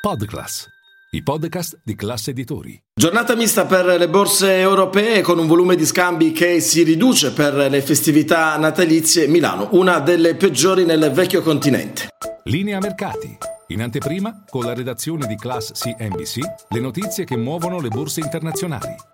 Podclass, i podcast di classe editori. Giornata mista per le borse europee con un volume di scambi che si riduce per le festività natalizie. Milano, una delle peggiori nel vecchio continente. Linea mercati. In anteprima, con la redazione di Class CNBC, le notizie che muovono le borse internazionali.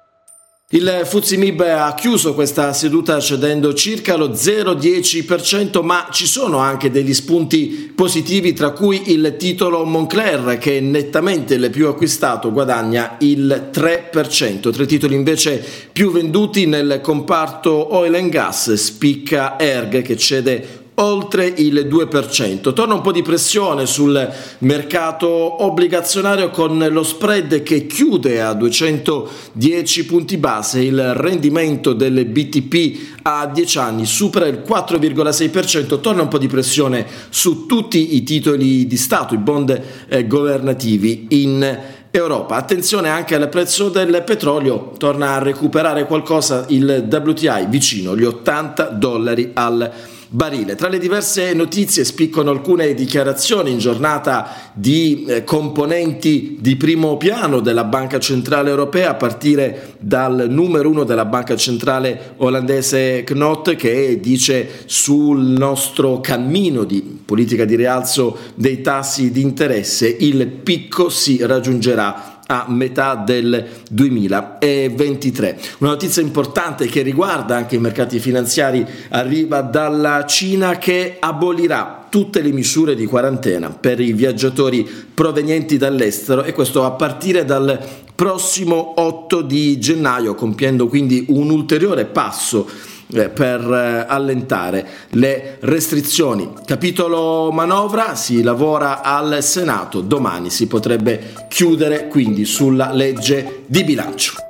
Il Fuzimib ha chiuso questa seduta cedendo circa lo 0,10%, ma ci sono anche degli spunti positivi, tra cui il titolo Moncler, che è nettamente il più acquistato, guadagna il 3%. Tre titoli invece più venduti nel comparto oil and gas, spicca Erg, che cede oltre il 2%. Torna un po' di pressione sul mercato obbligazionario con lo spread che chiude a 210 punti base, il rendimento delle BTP a 10 anni supera il 4,6%, torna un po' di pressione su tutti i titoli di Stato, i bond eh, governativi in Europa. Attenzione anche al prezzo del petrolio, torna a recuperare qualcosa il WTI vicino agli 80 dollari al barile. Tra le diverse notizie spiccano alcune dichiarazioni in giornata di eh, componenti di primo piano della Banca Centrale Europea, a partire dal numero uno della Banca Centrale olandese Knot, che dice sul nostro cammino di politica di rialzo dei tassi di interesse il picco si raggiungerà a metà del 2023. Una notizia importante che riguarda anche i mercati finanziari arriva dalla Cina che abolirà tutte le misure di quarantena per i viaggiatori provenienti dall'estero e questo a partire dal prossimo 8 di gennaio, compiendo quindi un ulteriore passo eh, per eh, allentare le restrizioni. Capitolo manovra, si lavora al Senato, domani si potrebbe chiudere quindi sulla legge di bilancio.